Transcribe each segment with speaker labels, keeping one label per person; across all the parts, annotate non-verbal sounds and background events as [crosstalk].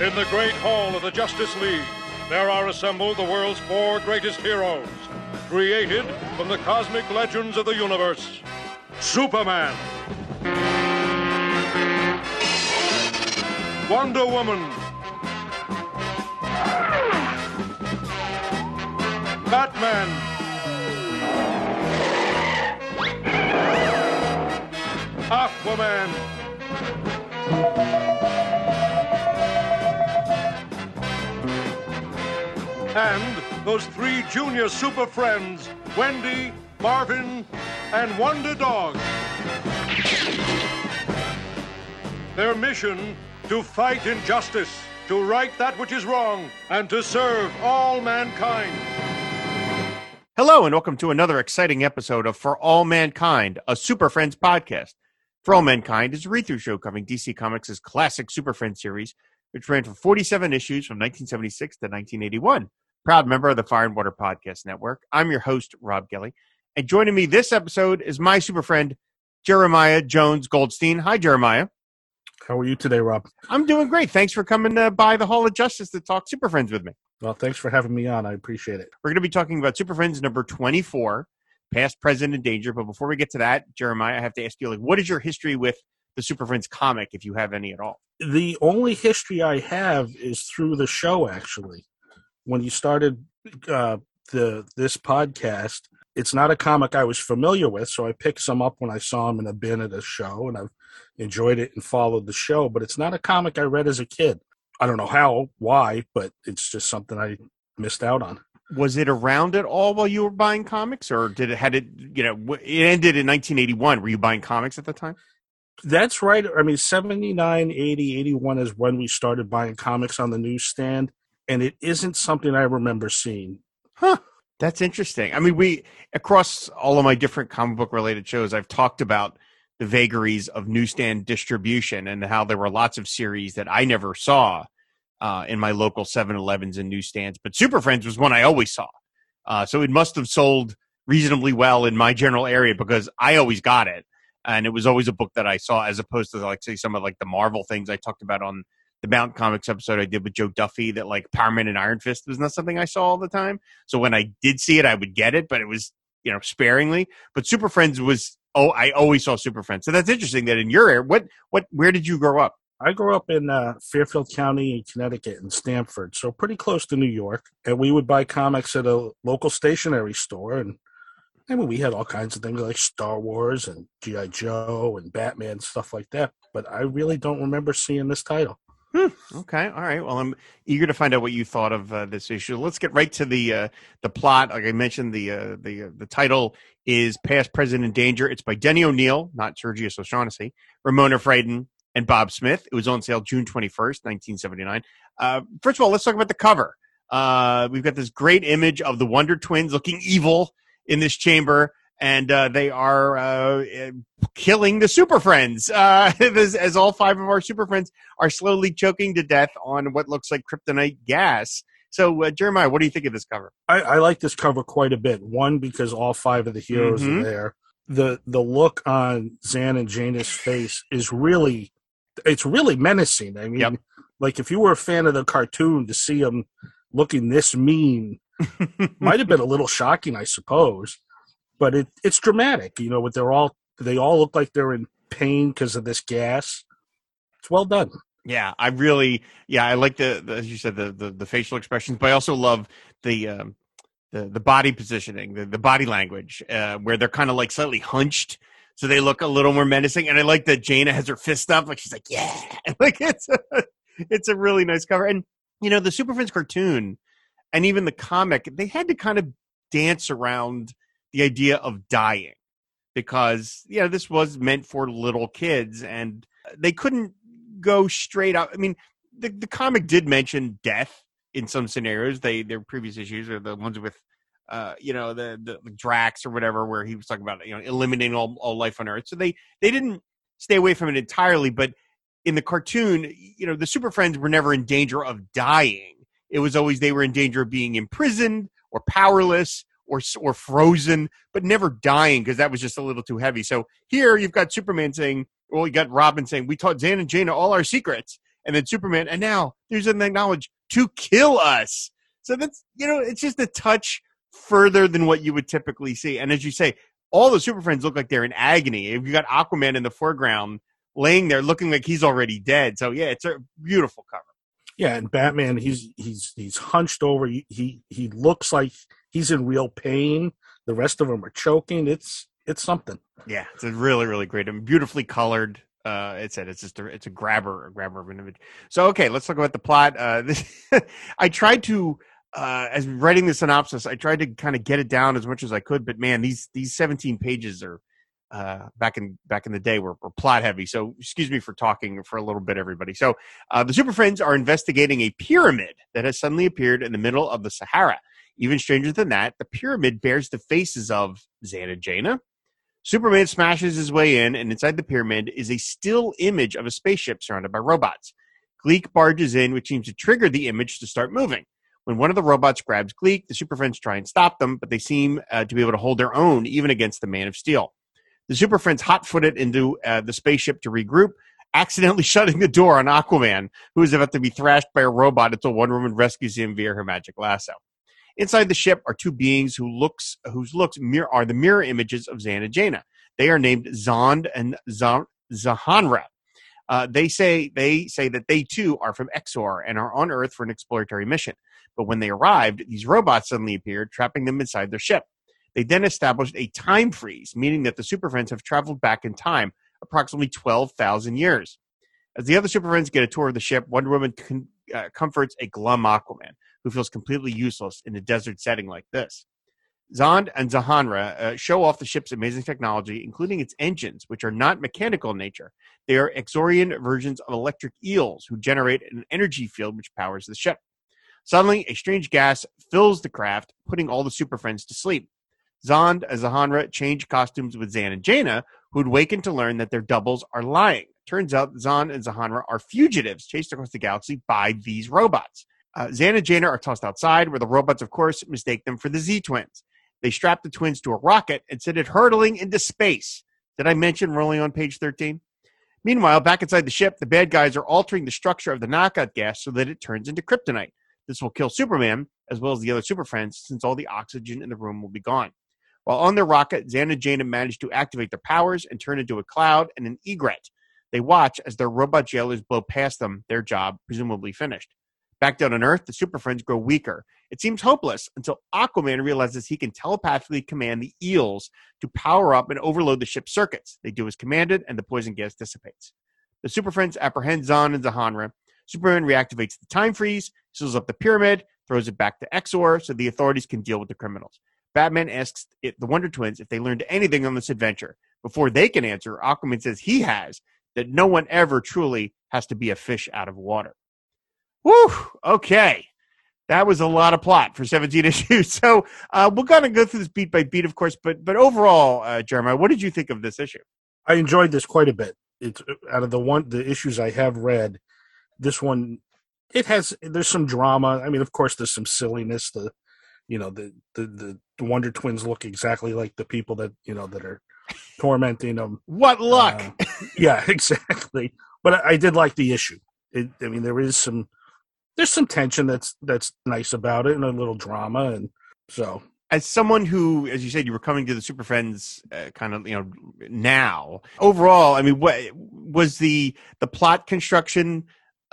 Speaker 1: In the great hall of the Justice League, there are assembled the world's four greatest heroes, created from the cosmic legends of the universe. Superman. Wonder Woman. Batman. Aquaman. And those three junior super friends, Wendy, Marvin, and Wonder Dog. Their mission to fight injustice, to right that which is wrong, and to serve all mankind.
Speaker 2: Hello, and welcome to another exciting episode of For All Mankind, a Super Friends podcast. For All Mankind is a read through show covering DC Comics' classic Super Friends series, which ran for 47 issues from 1976 to 1981. Proud member of the Fire and Water Podcast Network. I'm your host, Rob Kelly. And joining me this episode is my super friend, Jeremiah Jones Goldstein. Hi, Jeremiah.
Speaker 3: How are you today, Rob?
Speaker 2: I'm doing great. Thanks for coming uh, by the Hall of Justice to talk Super Friends with me.
Speaker 3: Well, thanks for having me on. I appreciate it.
Speaker 2: We're going to be talking about Super Friends number 24, Past, Present, and Danger. But before we get to that, Jeremiah, I have to ask you, like, what is your history with the Super Friends comic, if you have any at all?
Speaker 3: The only history I have is through the show, actually. When you started uh, the this podcast, it's not a comic I was familiar with, so I picked some up when I saw them in a bin at a show, and I've enjoyed it and followed the show. But it's not a comic I read as a kid. I don't know how, why, but it's just something I missed out on.
Speaker 2: Was it around at all while you were buying comics, or did it had it? You know, it ended in 1981. Were you buying comics at the time?
Speaker 3: That's right. I mean, 79, 80, 81 is when we started buying comics on the newsstand, and it isn't something I remember seeing.
Speaker 2: Huh. That's interesting. I mean, we across all of my different comic book related shows, I've talked about the vagaries of newsstand distribution and how there were lots of series that I never saw uh, in my local 7-Elevens and newsstands. But Super Friends was one I always saw. Uh, so it must have sold reasonably well in my general area because I always got it. And it was always a book that I saw as opposed to like say some of like the Marvel things I talked about on the Mountain Comics episode I did with Joe Duffy that like Power Man and Iron Fist was not something I saw all the time. So when I did see it, I would get it, but it was, you know, sparingly. But Super Friends was oh, I always saw Super Friends. So that's interesting that in your area, what what where did you grow up?
Speaker 3: I grew up in uh, Fairfield County in Connecticut in Stamford, so pretty close to New York. And we would buy comics at a local stationery store. And I mean, we had all kinds of things like Star Wars and G.I. Joe and Batman, stuff like that. But I really don't remember seeing this title.
Speaker 2: Hmm. Okay. All right. Well, I'm eager to find out what you thought of uh, this issue. Let's get right to the uh, the plot. Like I mentioned, the uh, the uh, the title is "Past, Present, and Danger." It's by Denny O'Neil, not Sergius O'Shaughnessy, Ramona Fradon, and Bob Smith. It was on sale June 21st, 1979. Uh, first of all, let's talk about the cover. Uh, we've got this great image of the Wonder Twins looking evil in this chamber and uh, they are uh, killing the super friends. Uh, [laughs] as, as, all five of our super friends are slowly choking to death on what looks like kryptonite gas. So uh, jeremiah what do you think of this cover?
Speaker 3: I, I, like this cover quite a bit. One because all five of the heroes mm-hmm. are there. The the look on zan and jayna's face is really it's really menacing. I mean yep. like if you were a fan of the cartoon to see them looking this mean [laughs] might have been a little shocking i suppose but it, it's dramatic. You know, but they're all they all look like they're in pain because of this gas. It's well done.
Speaker 2: Yeah, I really, yeah, I like the, the as you said, the, the, the facial expressions, but I also love the um, the the body positioning, the the body language, uh, where they're kind of like slightly hunched, so they look a little more menacing. And I like that Jayna has her fist up, like she's like, yeah, [laughs] like it's a, it's a really nice cover. And you know, the Super Friends cartoon, and even the comic, they had to kind of dance around the idea of dying because you know this was meant for little kids and they couldn't go straight up i mean the, the comic did mention death in some scenarios they their previous issues are the ones with uh, you know the, the Drax or whatever, where he was talking about you know eliminating all, all life on Earth. So they they didn't stay away from it entirely, but in the cartoon, you know, the Super Friends were never in danger of dying. It was always they were in danger of being imprisoned or powerless or or frozen, but never dying because that was just a little too heavy. So here you've got Superman saying, well, you got Robin saying, "We taught Zan and Jayna all our secrets," and then Superman, and now there's an acknowledge to kill us. So that's you know, it's just a touch further than what you would typically see. And as you say, all the Super Friends look like they're in agony. You got Aquaman in the foreground laying there looking like he's already dead. So yeah, it's a beautiful cover.
Speaker 3: Yeah, and Batman, he's he's he's hunched over. He he, he looks like he's in real pain. The rest of them are choking. It's it's something.
Speaker 2: Yeah, it's a really really great and beautifully colored. Uh, it said it's just a, it's a grabber a grabber of an image. So okay, let's talk about the plot. Uh, [laughs] this I tried to uh, as writing the synopsis, I tried to kind of get it down as much as I could, but man, these these 17 pages are uh, back in back in the day were, were, plot heavy. So excuse me for talking for a little bit, everybody. So uh, the Super Friends are investigating a pyramid that has suddenly appeared in the middle of the Sahara. Even stranger than that, the pyramid bears the faces of Zan and Jayna. Superman smashes his way in, and inside the pyramid is a still image of a spaceship surrounded by robots. Gleek barges in, which seems to trigger the image to start moving. When one of the robots grabs Gleek, the Super Friends try and stop them, but they seem uh, to be able to hold their own even against the Man of Steel. The Super Friends hot footed into uh, the spaceship to regroup, accidentally [laughs] shutting the door on Aquaman, who is about to be thrashed by a robot until Wonder Woman rescues him via her magic lasso. Inside the ship are two beings who looks whose looks are the mirror images of Zan and Jayna. They are named Zond and Zahanra. Uh, they say they say that they too are from Exor and are on Earth for an exploratory mission. But when they arrived, these robots suddenly appeared, trapping them inside their ship. They then established a time freeze, meaning that the Super Friends have traveled back in time approximately 12,000 years. As the other Super Friends get a tour of the ship, Wonder Woman con- uh, comforts a glum Aquaman, who feels completely useless in a desert setting like this. Zond and Zahanra uh, show off the ship's amazing technology, including its engines, which are not mechanical in nature. They are Exorian versions of electric eels who generate an energy field which powers the ship. Suddenly, a strange gas fills the craft, putting all the Super Friends to sleep. Zond and Zahanra change costumes with Zan and Jayna, who'd waken to learn that their doubles are lying. Turns out Zond and Zahanra are fugitives chased across the galaxy by these robots. Uh, and Jayna are tossed outside, where the robots, of course, mistake them for the Z twins. They strap the twins to a rocket and send it hurtling into space. Did I mention rolling on page 13? Meanwhile, back inside the ship, the bad guys are altering the structure of the knockout gas so that it turns into kryptonite. This will kill Superman as well as the other Super Friends since all the oxygen in the room will be gone. While on their rocket, Zan and Jayna manage to activate their powers and turn into a cloud and an egret. They watch as their robot jailers blow past them, their job presumably finished. Back down on Earth, the Super Friends grow weaker. It seems hopeless until Aquaman realizes he can telepathically command the eels to power up and overload the ship's circuits. They do as commanded, and the poison gas dissipates. The Super Friends apprehend Zan and Zahanra, Superman reactivates the time freeze, seals up the pyramid, throws it back to Exor so the authorities can deal with the criminals. Batman asks the Wonder Twins if they learned anything on this adventure. Before they can answer, Aquaman says he has, that no one ever truly has to be a fish out of water. Whew, okay. That was a lot of plot for 17 [laughs] issues. So uh, we're going to go through this beat by beat, of course. But but overall, uh, Jeremiah, what did you think of this issue?
Speaker 3: I enjoyed this quite a bit. It's out of the one the issues I have read this one it has there's some drama. I mean, of course, there's some silliness. The you know the the the Wonder Twins look exactly like the people that you know that are tormenting them.
Speaker 2: What luck!
Speaker 3: Uh, yeah, [laughs] exactly. But I, I, did like the issue. It, I mean, there is some there's some tension that's that's nice about it, and a little drama, and so.
Speaker 2: As someone who, as you said, you were coming to the Super Friends uh, kind of, you know, now. Overall, I mean, what was the the plot construction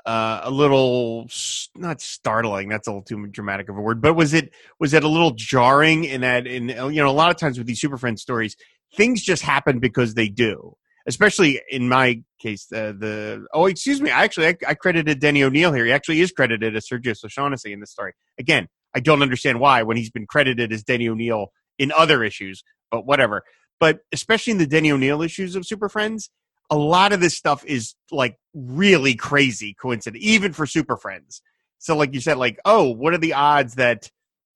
Speaker 2: uh, a little not startling that's a little too dramatic of a word but was it was it a little jarring in that in you know a lot of times with these super Friends stories things just happen because they do especially in my case uh, the oh excuse me actually I, I credited denny o'neil here he actually is credited as sergius O'Shaughnessy in this story again i don't understand why when he's been credited as denny o'neil in other issues but whatever but especially in the denny o'neil issues of super friends a lot of this stuff is like really crazy coincidence, even for Super Friends. So, like you said, like, oh, what are the odds that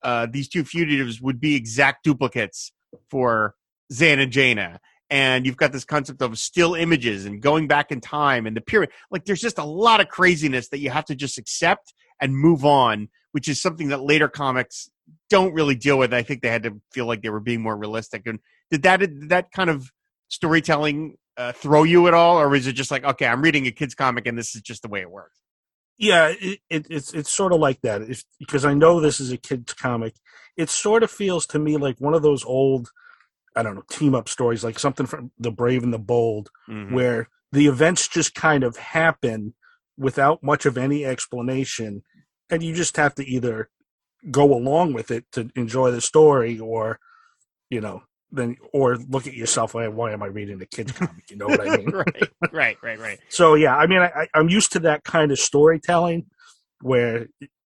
Speaker 2: uh, these two fugitives would be exact duplicates for Zan and Jayna? And you've got this concept of still images and going back in time and the period. Like, there's just a lot of craziness that you have to just accept and move on, which is something that later comics don't really deal with. I think they had to feel like they were being more realistic. And did that did that kind of storytelling uh, throw you at all, or is it just like, okay, I'm reading a kids comic and this is just the way it works?
Speaker 3: Yeah, it, it, it's it's sort of like that. If, because I know this is a kids comic, it sort of feels to me like one of those old, I don't know, team up stories, like something from The Brave and the Bold, mm-hmm. where the events just kind of happen without much of any explanation, and you just have to either go along with it to enjoy the story, or you know, then or look at yourself. Why, why am I reading a kids [laughs] comic? You know what I mean?
Speaker 2: right, right, right, right.
Speaker 3: So yeah, I mean, I, I'm used to that kind of storytelling where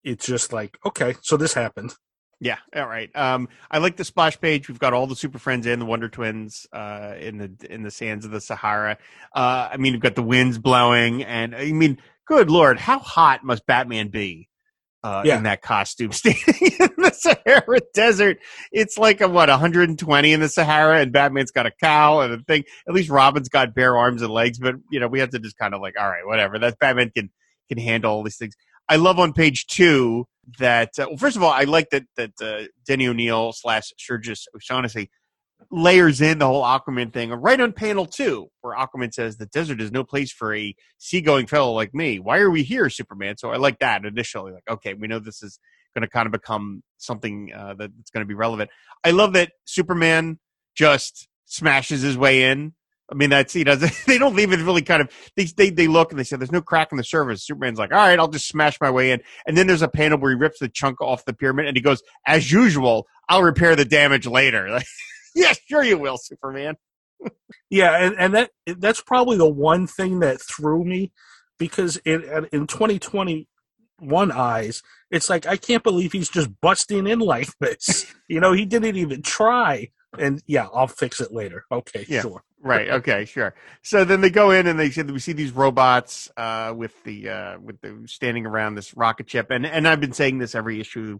Speaker 3: it's just like, okay, so this happened.
Speaker 2: Yeah, all right. Um, I like the splash page. We've got all the Super Friends and the Wonder Twins uh, in the in the sands of the Sahara. Uh, I mean, we've got the winds blowing, and I mean, good lord, how hot must Batman be uh, yeah. in that costume, [laughs] standing in the Sahara Desert. It's like a what 120 in the Sahara, and Batman's got a cowl and a thing. At least Robin's got bare arms and legs, but you know we have to just kind of like, all right, whatever. That Batman can can handle all these things. I love on page two that uh, well, first of all, I like that that uh, Denny O'Neil slash Sergius O'Shaughnessy layers in the whole Aquaman thing right on panel two, where Aquaman says the desert is no place for a seagoing fellow like me. Why are we here, Superman? So I like that initially. Like, okay, we know this is going to kind of become something uh, that's going to be relevant. I love that Superman just smashes his way in. I mean, that's he does. [laughs] They don't leave it really kind of. They, they they look and they say, "There's no crack in the surface." Superman's like, "All right, I'll just smash my way in." And then there's a panel where he rips the chunk off the pyramid and he goes, "As usual, I'll repair the damage later." [laughs] Like, yeah, sure you will, Superman. [laughs]
Speaker 3: yeah, and, and that that's probably the one thing that threw me because in in 2021 eyes, it's like I can't believe he's just busting in like this. you know, he didn't even try. And yeah, I'll fix it later. Okay, yeah. sure.
Speaker 2: Right. Okay. Sure. So then they go in and they said we see these robots uh, with the uh, with the standing around this rocket ship, and and I've been saying this every issue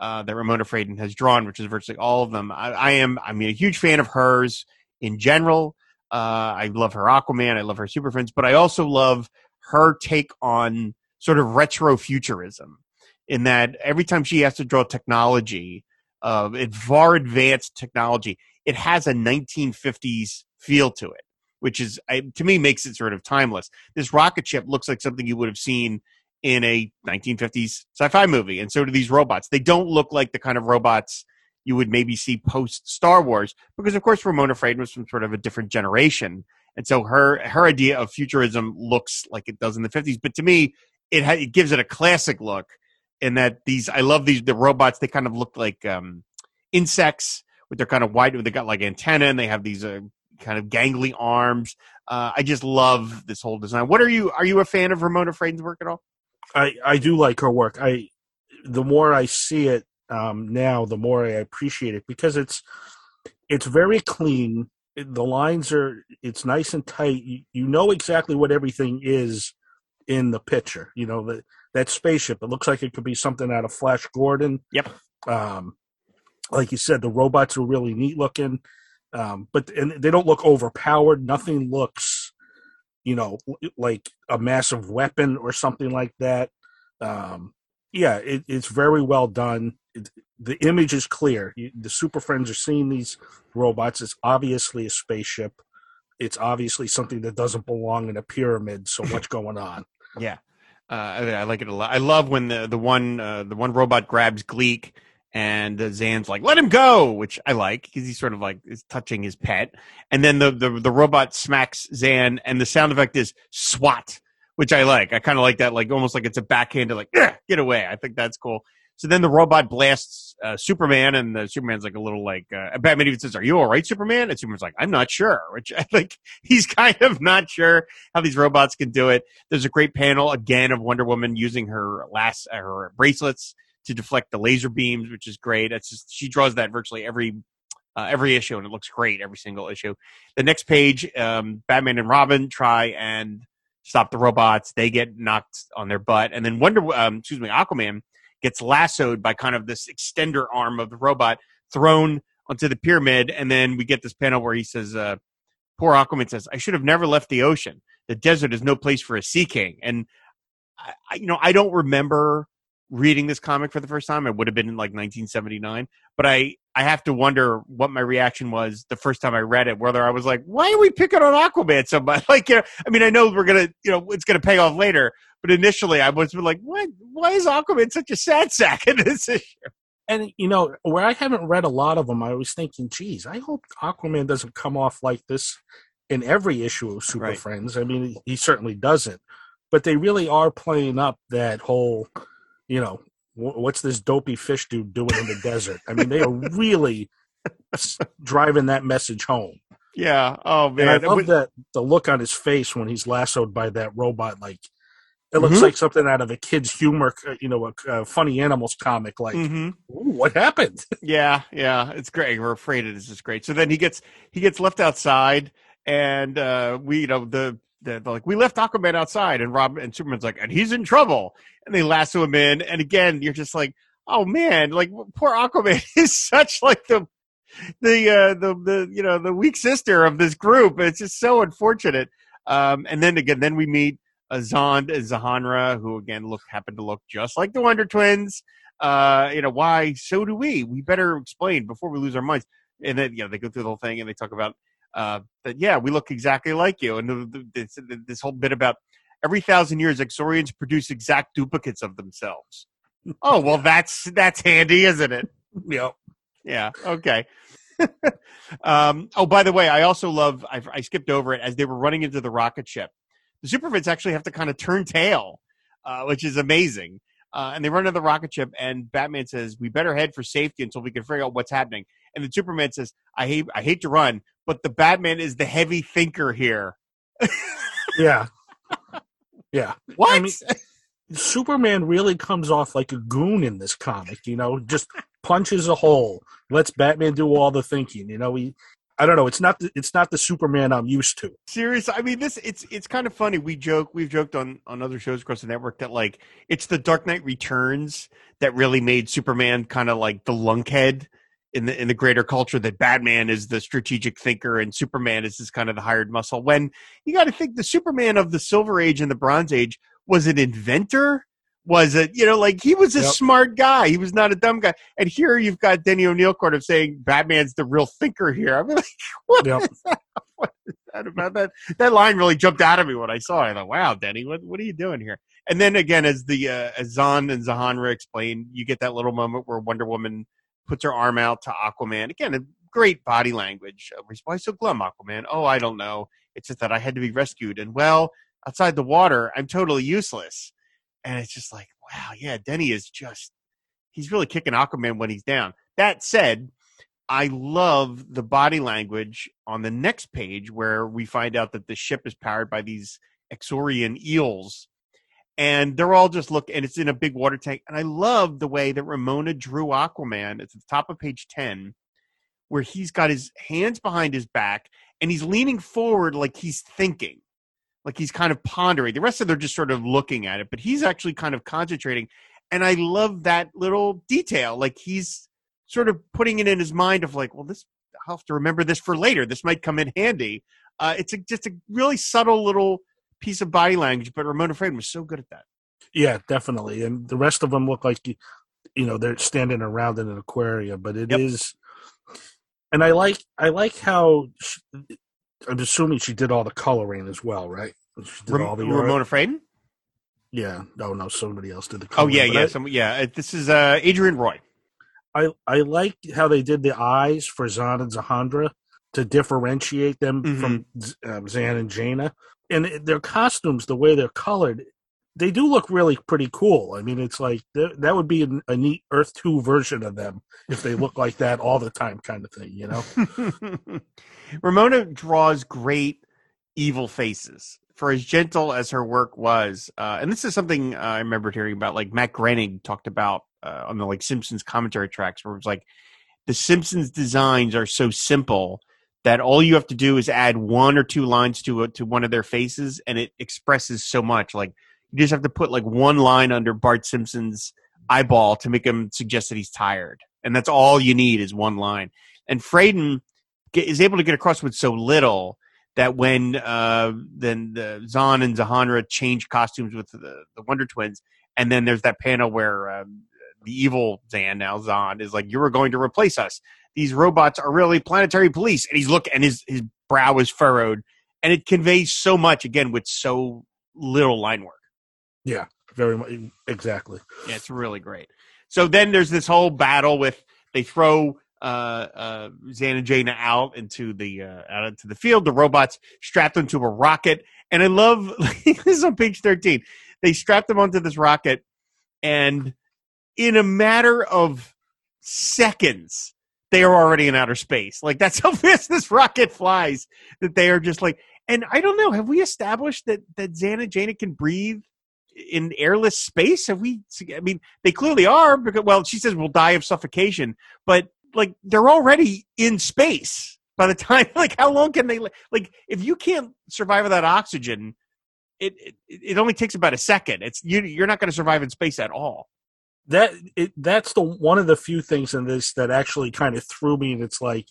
Speaker 2: uh, that Ramona Fradon has drawn, which is virtually all of them. I, I am I mean a huge fan of hers in general. Uh, I love her Aquaman. I love her Super Friends, but I also love her take on sort of retro futurism. In that every time she has to draw technology, uh, far advanced technology, it has a 1950s feel to it, which is to me makes it sort of timeless. This rocket ship looks like something you would have seen in a 1950s sci-fi movie and so do these robots they don't look like the kind of robots you would maybe see post star wars because of course ramona fradon was from sort of a different generation and so her her idea of futurism looks like it does in the 50s but to me it, ha- it gives it a classic look in that these i love these the robots they kind of look like um, insects with their kind of wide they got like antenna and they have these uh, kind of gangly arms uh, i just love this whole design what are you are you a fan of ramona fradon's work at all
Speaker 3: I I do like her work. I the more I see it um, now, the more I appreciate it because it's it's very clean. The lines are it's nice and tight. You, you know exactly what everything is in the picture. You know that that spaceship. It looks like it could be something out of Flash Gordon.
Speaker 2: Yep.
Speaker 3: Um, like you said, the robots are really neat looking, um, but and they don't look overpowered. Nothing looks you know, like a massive weapon or something like that. Um, yeah, it, it's very well done. It, the image is clear. You, the Super Friends are seeing these robots. It's obviously a spaceship. It's obviously something that doesn't belong in a pyramid. So what's [laughs] going on?
Speaker 2: Yeah, uh, I, I, like it a lot. I love when the the one uh, the one robot grabs Gleek and uh, Zan's like, "Let him go," which I like because he's sort of like is touching his pet. And then the, the the robot smacks Zan, and the sound effect is "swat," which I like. I kind of like that, like almost like it's a backhanded, like "get away." I think that's cool. So then the robot blasts uh, Superman, and the Superman's like a little like uh, Batman even says, "Are you all right, Superman?" And Superman's like, "I'm not sure," [laughs] which I think he's kind of not sure how these robots can do it. There's a great panel again of Wonder Woman using her last her bracelets to deflect the laser beams, which is great. It's just she draws that virtually every uh, every issue, and it looks great every single issue. The next page, um, Batman and Robin try and stop the robots. They get knocked on their butt, and then Wonder, um, excuse me, Aquaman gets lassoed by kind of this extender arm of the robot, thrown onto the pyramid, and then we get this panel where he says, uh, "Poor Aquaman says, I should have never left the ocean. The desert is no place for a sea king." And I, you know, I don't remember reading this comic for the first time. It would have been in like 1979, but I I have to wonder what my reaction was the first time I read it. Whether I was like, "Why are we picking on Aquaman so much?" [laughs] Like, you know, I mean, I know we're gonna, you know, it's gonna pay off later, but initially I was like, "What? Why is Aquaman such a sad sack in this [laughs] issue?"
Speaker 3: And you know, where I haven't read a lot of them, I was thinking, "Geez, I hope Aquaman doesn't come off like this in every issue of Super
Speaker 2: Right.
Speaker 3: Friends." I mean, he certainly doesn't, but they really are playing up that whole, you know, what's this dopey fish dude doing in the desert? I mean, they are really driving that message home.
Speaker 2: Yeah. Oh
Speaker 3: And I love that the look on his face when he's lassoed by that robot. Like it looks
Speaker 2: Mhm.
Speaker 3: like something out of a kid's humor, you know, a, a funny animals comic. Like,
Speaker 2: Mhm.
Speaker 3: "Ooh, what happened? [laughs]
Speaker 2: Yeah, yeah, it's great. We're afraid it is just great. So then he gets he gets left outside, and uh, we you know the they're like we left Aquaman outside, and Rob and Superman's like, and he's in trouble, and they lasso him in, and again you're just like, oh man, like poor Aquaman [laughs] is such like the the uh, the the you know the weak sister of this group. It's just so unfortunate. Um, and then again, then we meet uh, Zond and Zahanra, who again look happen to look just like the Wonder Twins uh, you know, why? So do we. We better explain before we lose our minds. And then, you know, they go through the whole thing and they talk about uh, that. Yeah, we look exactly like you. And the, the, this, this whole bit about every thousand years, Exorians produce exact duplicates of themselves. Oh well, [laughs] that's that's handy, isn't it?
Speaker 3: Yep.
Speaker 2: Yeah. Okay. [laughs] um, oh, by the way, I also love. I, I skipped over it as they were running into the rocket ship. The Superfits actually have to kind of turn tail, uh, which is amazing. Uh, and they run into the rocket ship, and Batman says, "We better head for safety until we can figure out what's happening." And the Superman says, "I hate, I hate to run, but the Batman is the heavy thinker here."
Speaker 3: Yeah. [laughs] Yeah.
Speaker 2: What?
Speaker 3: I mean- Superman really comes off like a goon in this comic, you know, just punches a hole, lets Batman do all the thinking, you know, he I don't know, it's not the, it's not the Superman I'm used to.
Speaker 2: Seriously, I mean this it's it's kind of funny. We joke, we've joked on on other shows across the network that like it's the Dark Knight Returns that really made Superman kind of like the lunkhead in the in the greater culture that Batman is the strategic thinker and Superman is this kind of the hired muscle. When you got to think the Superman of the Silver Age and the Bronze Age was an inventor, was it you know like he was a
Speaker 3: Yep.
Speaker 2: smart guy. He was not a dumb guy. And here you've got Denny O'Neil kind of saying Batman's the real thinker here. I'm like, [laughs] what
Speaker 3: Yep.
Speaker 2: is that? [laughs] What is that about that? That line really jumped out at me when I saw it. I thought, "Wow, Denny, what what are you doing here?" And then again, as the uh, as Zahn and Zahanra explain, you get that little moment where Wonder Woman puts her arm out to Aquaman. Again, a great body language. Uh, Why so glum, Aquaman? Oh, I don't know. It's just that I had to be rescued, and well, outside the water, I'm totally useless. And it's just like, wow, yeah, Denny is just he's really kicking Aquaman when he's down. That said, I love the body language on the next page where we find out that the ship is powered by these Exorian eels. And they're all just look, and it's in a big water tank. And I love the way that Ramona drew Aquaman. It's at the top of page 10, where he's got his hands behind his back and he's leaning forward like he's thinking, like he's kind of pondering. The rest of them are just sort of looking at it, but he's actually kind of concentrating. And I love that little detail. Like he's sort of putting it in his mind of like, well, this I'll have to remember this for later. This might come in handy. Uh, it's a, just a really subtle little piece of body language, but Ramona Fradon was so good at that.
Speaker 3: Yeah, definitely. And the rest of them look like you, you know, they're standing around in an aquarium, but it is
Speaker 2: Yep.
Speaker 3: and I like I like how she, I'm assuming she did all the coloring as well, right? She did
Speaker 2: Ram-
Speaker 3: all the.
Speaker 2: Ramona Fradon.
Speaker 3: Yeah, no, no, somebody else did the
Speaker 2: Oh yeah, yeah,
Speaker 3: I-
Speaker 2: some, yeah. uh, This is uh, Adrienne Roy.
Speaker 3: I I like how they did the eyes for Zan and Zahandra to differentiate them
Speaker 2: Mhm.
Speaker 3: from um, Zan and Jayna, and their costumes, the way they're colored, they do look really pretty cool. I mean, it's like that would be an- a neat Earth Two version of them if they look like that all the time, kind of thing, you know? [laughs]
Speaker 2: Ramona draws great evil faces. For as gentle as her work was, uh, and this is something uh, I remembered hearing about, like Matt Groening talked about uh, on the like Simpsons commentary tracks, where it was like the Simpsons designs are so simple that all you have to do is add one or two lines to a, to one of their faces, and it expresses so much. Like you just have to put like one line under Bart Simpson's eyeball to make him suggest that he's tired, and that's all you need is one line. And Fradon get, is able to get across with so little that when uh, then the Zahn and Zahanra change costumes with the, the Wonder Twins, and then there's that panel where um, the evil Zan now Zahn is like, "You were going to replace us." These robots are really planetary police. And he's look and his his brow is furrowed, and it conveys so much again with so little line work.
Speaker 3: Yeah, very much exactly.
Speaker 2: Yeah, it's really great. So then there's this whole battle with they throw uh, uh, Zan and Jayna out into the uh, out into the field. The robots strap them to a rocket, and I love [laughs] this is on page thirteen. They strap them onto this rocket, and in a matter of seconds, they are already in outer space. Like that's how [laughs] fast this rocket flies. That they are just like, and I don't know. Have we established that that Zan and Jayna can breathe in airless space? Have we? I mean, they clearly are. Because well, she says we'll die of suffocation, but like they're already in space by the [laughs] time. Like, how long can they? Like, if you can't survive without oxygen, it it, it only takes about a second. It's you, you're not going to survive in space at all
Speaker 3: that it, that's the one of the few things in this that actually kind of threw me and it's like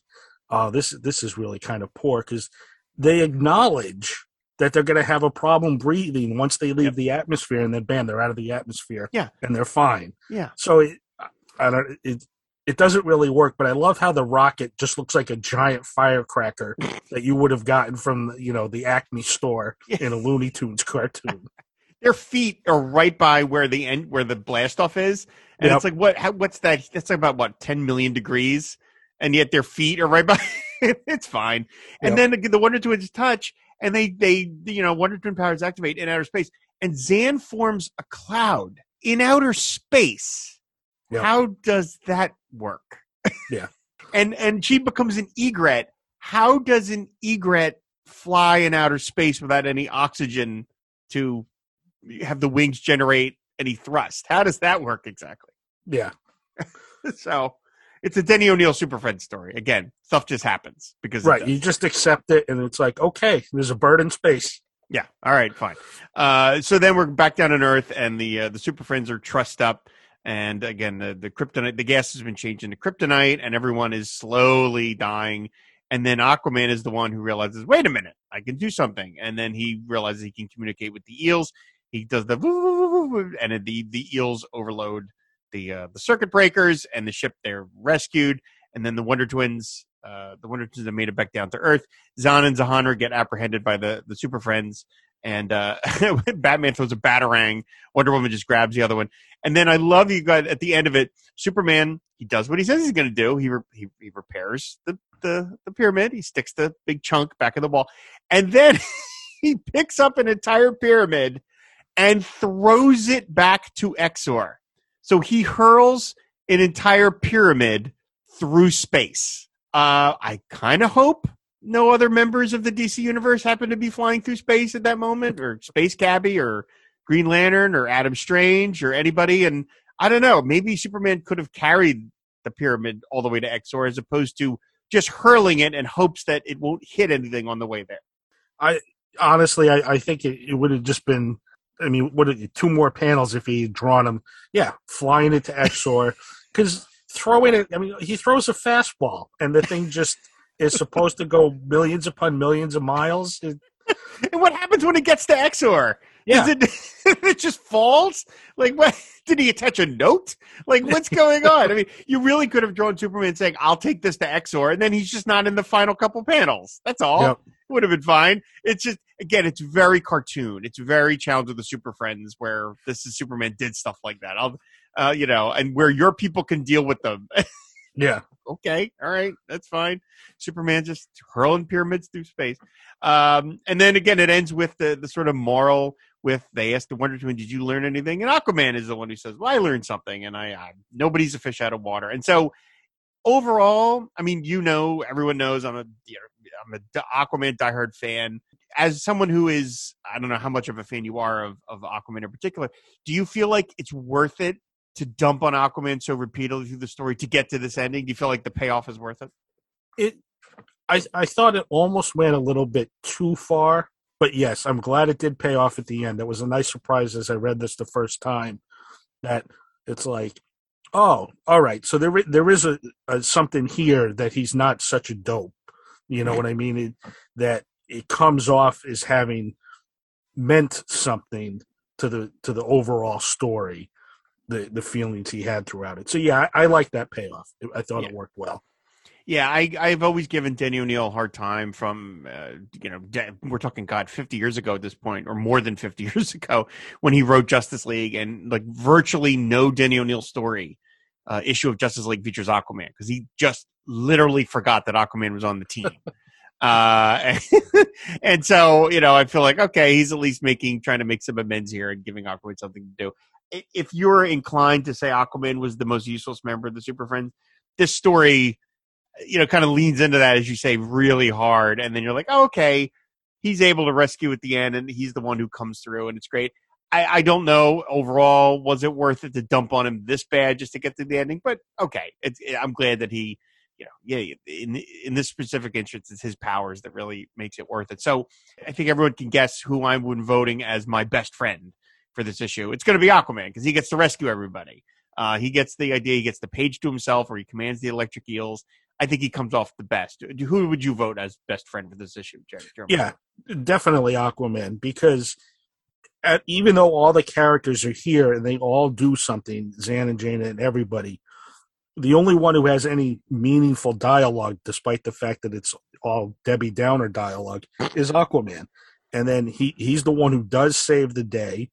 Speaker 3: oh this this is really kind of poor because they acknowledge that they're going to have a problem breathing once they leave yep. the atmosphere and then bam they're out of the atmosphere
Speaker 2: yeah.
Speaker 3: and they're fine.
Speaker 2: Yeah.
Speaker 3: So it i don't it it doesn't really work but i love how the rocket just looks like a giant firecracker [laughs] that you would have gotten from you know the acme store in a looney tunes cartoon [laughs]
Speaker 2: their feet are right by where the end where the blast off is, and yep. it's like what? How, what's that? That's like about what ten million degrees, and yet their feet are right [laughs] by. it's fine, and yep. then the, the Wonder Twins touch, and they they you know Wonder Twin powers activate in outer space, and Zan forms a cloud in outer space. Yep. How does that work?
Speaker 3: Yeah, [laughs]
Speaker 2: and and she becomes an egret. How does an egret fly in outer space without any oxygen to have the wings generate any thrust. How does that work exactly?
Speaker 3: Yeah. [laughs]
Speaker 2: so it's a Denny O'Neil Super Friend story. Again, stuff just happens because
Speaker 3: right. You just accept it, and it's like, okay, there's a bird in space.
Speaker 2: Yeah. All right. Fine. Uh, so then we're back down on Earth, and the uh, the Super Friends are trussed up, and again, the, the kryptonite, the gas has been changed into kryptonite, and everyone is slowly dying. And then Aquaman is the one who realizes, wait a minute, I can do something. And then he realizes he can communicate with the eels he does the and the the eels overload the uh, the circuit breakers and the ship they're rescued and then the Wonder Twins uh, the Wonder Twins have made it back down to Earth. Zan and Zahanra get apprehended by the the Super Friends and uh, [laughs] Batman throws a batarang. Wonder Woman just grabs the other one, and then I love you got at the end of it. Superman he does what he says he's going to do. He, re- he he repairs the, the the pyramid. He sticks the big chunk back in the wall, and then [laughs] he picks up an entire pyramid and throws it back to Exor. So he hurls an entire pyramid through space. Uh, I kind of hope no other members of the DC universe happen to be flying through space at that moment, or Space Cabbie, or Green Lantern, or Adam Strange, or anybody. And I don't know, maybe Superman could have carried the pyramid all the way to Exor as opposed to just hurling it in hopes that it won't hit anything on the way there.
Speaker 3: I honestly, I, I think it, it would have just been I mean, what are two more panels if he had drawn them? Yeah, flying it to [laughs] Exor because throwing it. I mean, he throws a fastball, and the thing just is supposed to go millions upon millions of miles. It, [laughs]
Speaker 2: and what happens when it gets to Exor?
Speaker 3: Yeah.
Speaker 2: Is it [laughs] it just falls? Like what [laughs] did he attach a note? Like what's [laughs] going on? I mean, you really could have drawn Superman saying, I'll take this to Exor, and then he's just not in the final couple panels. That's all. Yep. It would have been fine. It's just again, it's very cartoon. It's very Challenge of the Super Friends where this is Superman did stuff like that. I'll uh, you know, and where your people can deal with them.
Speaker 3: yeah.
Speaker 2: Okay. All right. That's fine. Superman just hurling pyramids through space. Um, and then again, it ends with the, the sort of moral with they ask the Wonder Twin, "Did you learn anything?" And Aquaman is the one who says, "Well, I learned something, and I, I nobody's a fish out of water." And so, overall, I mean, you know, everyone knows I'm a I'm a Aquaman diehard fan. As someone who is, I don't know how much of a fan you are of of Aquaman in particular. Do you feel like it's worth it to dump on Aquaman so repeatedly through the story to get to this ending? Do you feel like the payoff is worth it?
Speaker 3: It, I I thought it almost went a little bit too far but yes, I'm glad it did pay off at the end. That was a nice surprise as I read this the first time. That it's like, oh, all right. So there there is a, a something here that he's not such a dope. You know what I mean? It, that it comes off as having meant something to the to the overall story, the the feelings he had throughout it. So yeah, I, I like that payoff. I thought yeah. it worked well.
Speaker 2: Yeah, I, I've always given Denny O'Neil a hard time from, uh, you know, we're talking, God, 50 years ago at this point, or more than 50 [laughs] years ago, when he wrote Justice League, and like virtually no Denny O'Neil story uh, issue of Justice League features Aquaman because he just literally forgot that Aquaman was on the team. [laughs] uh, and, [laughs] and so, you know, I feel like, okay, he's at least making, trying to make some amends here and giving Aquaman something to do. If you're inclined to say Aquaman was the most useless member of the Super Friends, this story you know, kind of leans into that, as you say, really hard. And then you're like, oh, okay, he's able to rescue at the end, and he's the one who comes through, and it's great. I, I don't know overall, was it worth it to dump on him this bad just to get to the ending? But okay, it's, I'm glad that he, you know, yeah, in in this specific instance, it's his powers that really makes it worth it. So I think everyone can guess who I'm voting as my best friend for this issue. It's going to be Aquaman because he gets to rescue everybody. Uh, he gets the idea. He gets the page to himself, or he commands the electric eels, I think he comes off the best. Who would you vote as best friend for this issue, Jeremy?
Speaker 3: Yeah, definitely Aquaman because at, even though all the characters are here and they all do something, Zan and Jayna and everybody, the only one who has any meaningful dialogue, despite the fact that it's all Debbie Downer dialogue, is Aquaman. And then he he's the one who does save the day,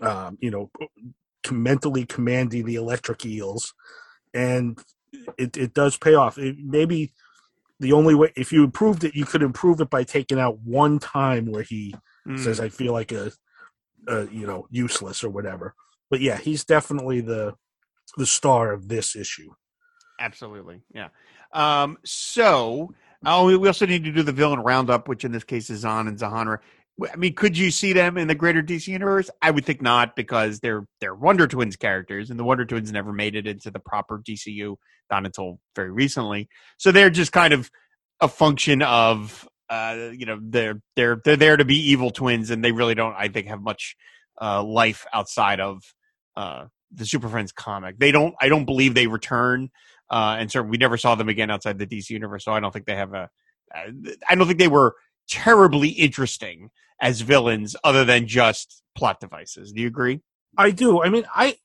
Speaker 3: um, you know, mentally commanding the electric eels, and it, it does pay off. It, maybe the only way, if you improved it, you could improve it by taking out one time where he mm. says, "I feel like a, a, you know, useless or whatever." But yeah, he's definitely the the star of this issue.
Speaker 2: Absolutely, yeah. Um, so, oh, we also need to do the villain roundup, which in this case is Zan and Zahanra. I mean, could you see them in the greater DC universe? I would think not because they're they're Wonder Twins characters, and the Wonder Twins never made it into the proper DCU, not until very recently. So they're just kind of a function of, uh, you know, they're they're they're there to be evil twins, and they really don't, I think, have much uh, life outside of uh, the Super Friends comic. They don't. I don't believe they return, uh, and so we never saw them again outside the DC universe. So I don't think they have a. Uh, don't think they were terribly interesting as villains other than just plot devices. Do you agree?
Speaker 3: I do. I mean, I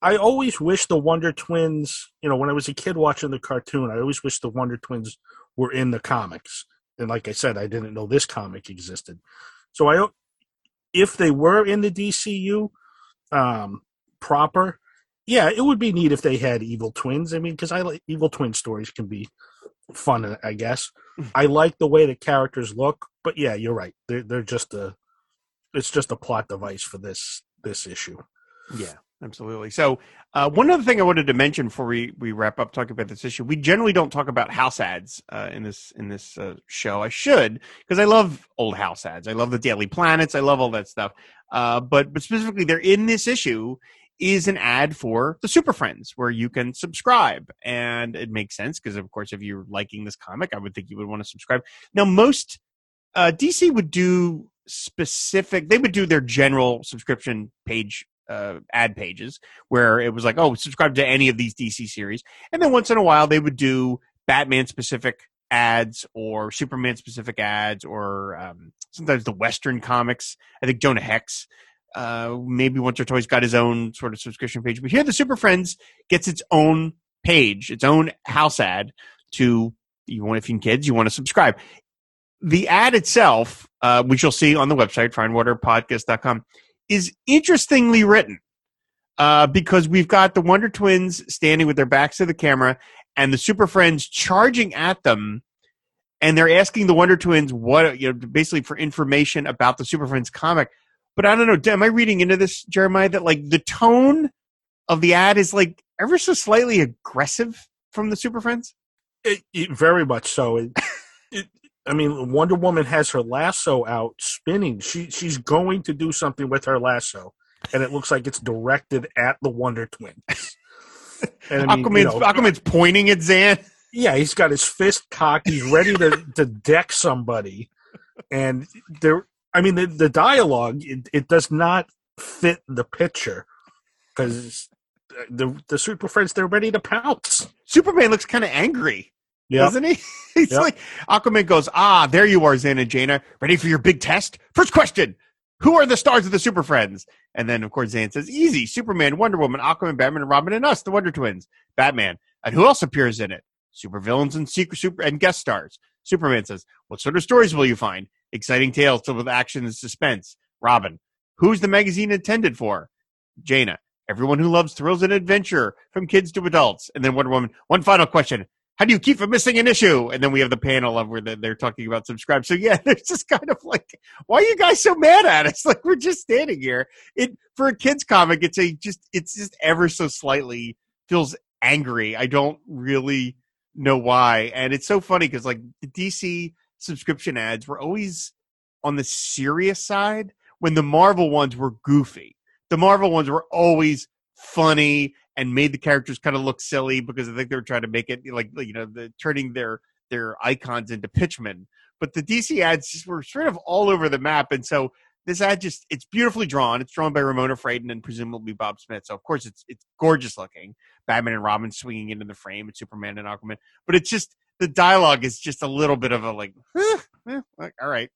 Speaker 3: I always wish the Wonder Twins, you know, when I was a kid watching the cartoon, I always wish the Wonder Twins were in the comics. And like I said, I didn't know this comic existed. So I if they were in the DCU um proper, yeah, it would be neat if they had evil twins. I mean, cuz I like evil twin stories can be fun, I guess. I like the way the characters look, but yeah, you're right. They're they're just a it's just a plot device for this this issue.
Speaker 2: Yeah, absolutely. So, uh, one other thing I wanted to mention before we, we wrap up talking about this issue, we generally don't talk about house ads uh, in this in this uh, show. I should because I love old house ads. I love the Daily Planets. I love all that stuff. Uh, but but specifically, they're in this issue is an ad for the Super Friends where you can subscribe. And it makes sense because, of course, if you're liking this comic, I would think you would want to subscribe. Now, most uh, DC would do specific, they would do their general subscription page. Uh, ad pages where it was like, oh, subscribe to any of these DC series, and then once in a while they would do Batman specific ads or Superman specific ads or um, sometimes the Western comics. I think Jonah Hex uh, maybe once or twice got his own sort of subscription page. But here, the Super Friends gets its own page, its own house ad to you want if you kids, you want to subscribe. The ad itself, uh, which you'll see on the website, fireandwaterpodcast.com, is interestingly written uh, because we've got the Wonder Twins standing with their backs to the camera and the Super Friends charging at them. And they're asking the Wonder Twins what, you know, basically for information about the Super Friends comic. But I don't know. Am I reading into this, Jeremiah, that like the tone of the ad is like ever so slightly aggressive from the Super Friends?
Speaker 3: It, it, very much so. It, it, I mean, Wonder Woman has her lasso out spinning. She she's going to do something with her lasso, and it looks like it's directed at the Wonder Twins.
Speaker 2: And I mean, Aquaman's, you know, Aquaman's pointing at Zan.
Speaker 3: Yeah, he's got his fist cocked. He's ready to to deck somebody, and there I mean, the, the dialogue it, it does not fit the picture because the the Super Friends they're ready to pounce.
Speaker 2: Superman looks kind of angry, yep. doesn't he? [laughs] He's yep. like Aquaman goes, "Ah, there you are, Zan and Jayna, ready for your big test? First question: Who are the stars of the Super Friends?" And then, of course, Zan says, "Easy: Superman, Wonder Woman, Aquaman, Batman, and Robin, and us, the Wonder Twins, Batman, and who else appears in it? supervillains and secret super and guest stars. Superman says, "What sort of stories will you find? Exciting tales filled with action and suspense." Robin, who's the magazine intended for? Jayna, everyone who loves thrills and adventure, from kids to adults. And then Wonder Woman. One final question: how do you keep from missing an issue? And then we have the panel of where they're talking about subscribe. So yeah, [laughs] there's just kind of like, why are you guys so mad at us? [laughs] Like we're just standing here. It for a kids comic, it's a just it's just ever so slightly feels angry. I don't really know why, and it's so funny because like the DC subscription ads were always on the serious side when the Marvel ones were goofy. The Marvel ones were always funny and made the characters kind of look silly because I think they were trying to make it like you know the turning their their icons into pitchmen. But the DC ads were sort of all over the map, and so this ad just it's beautifully drawn. It's drawn by Ramona Fradon and presumably Bob Smith. So of course it's it's gorgeous looking. Batman and Robin swinging into the frame, and Superman and Aquaman. But it's just the dialogue is just a little bit of a like, eh, eh, like all right.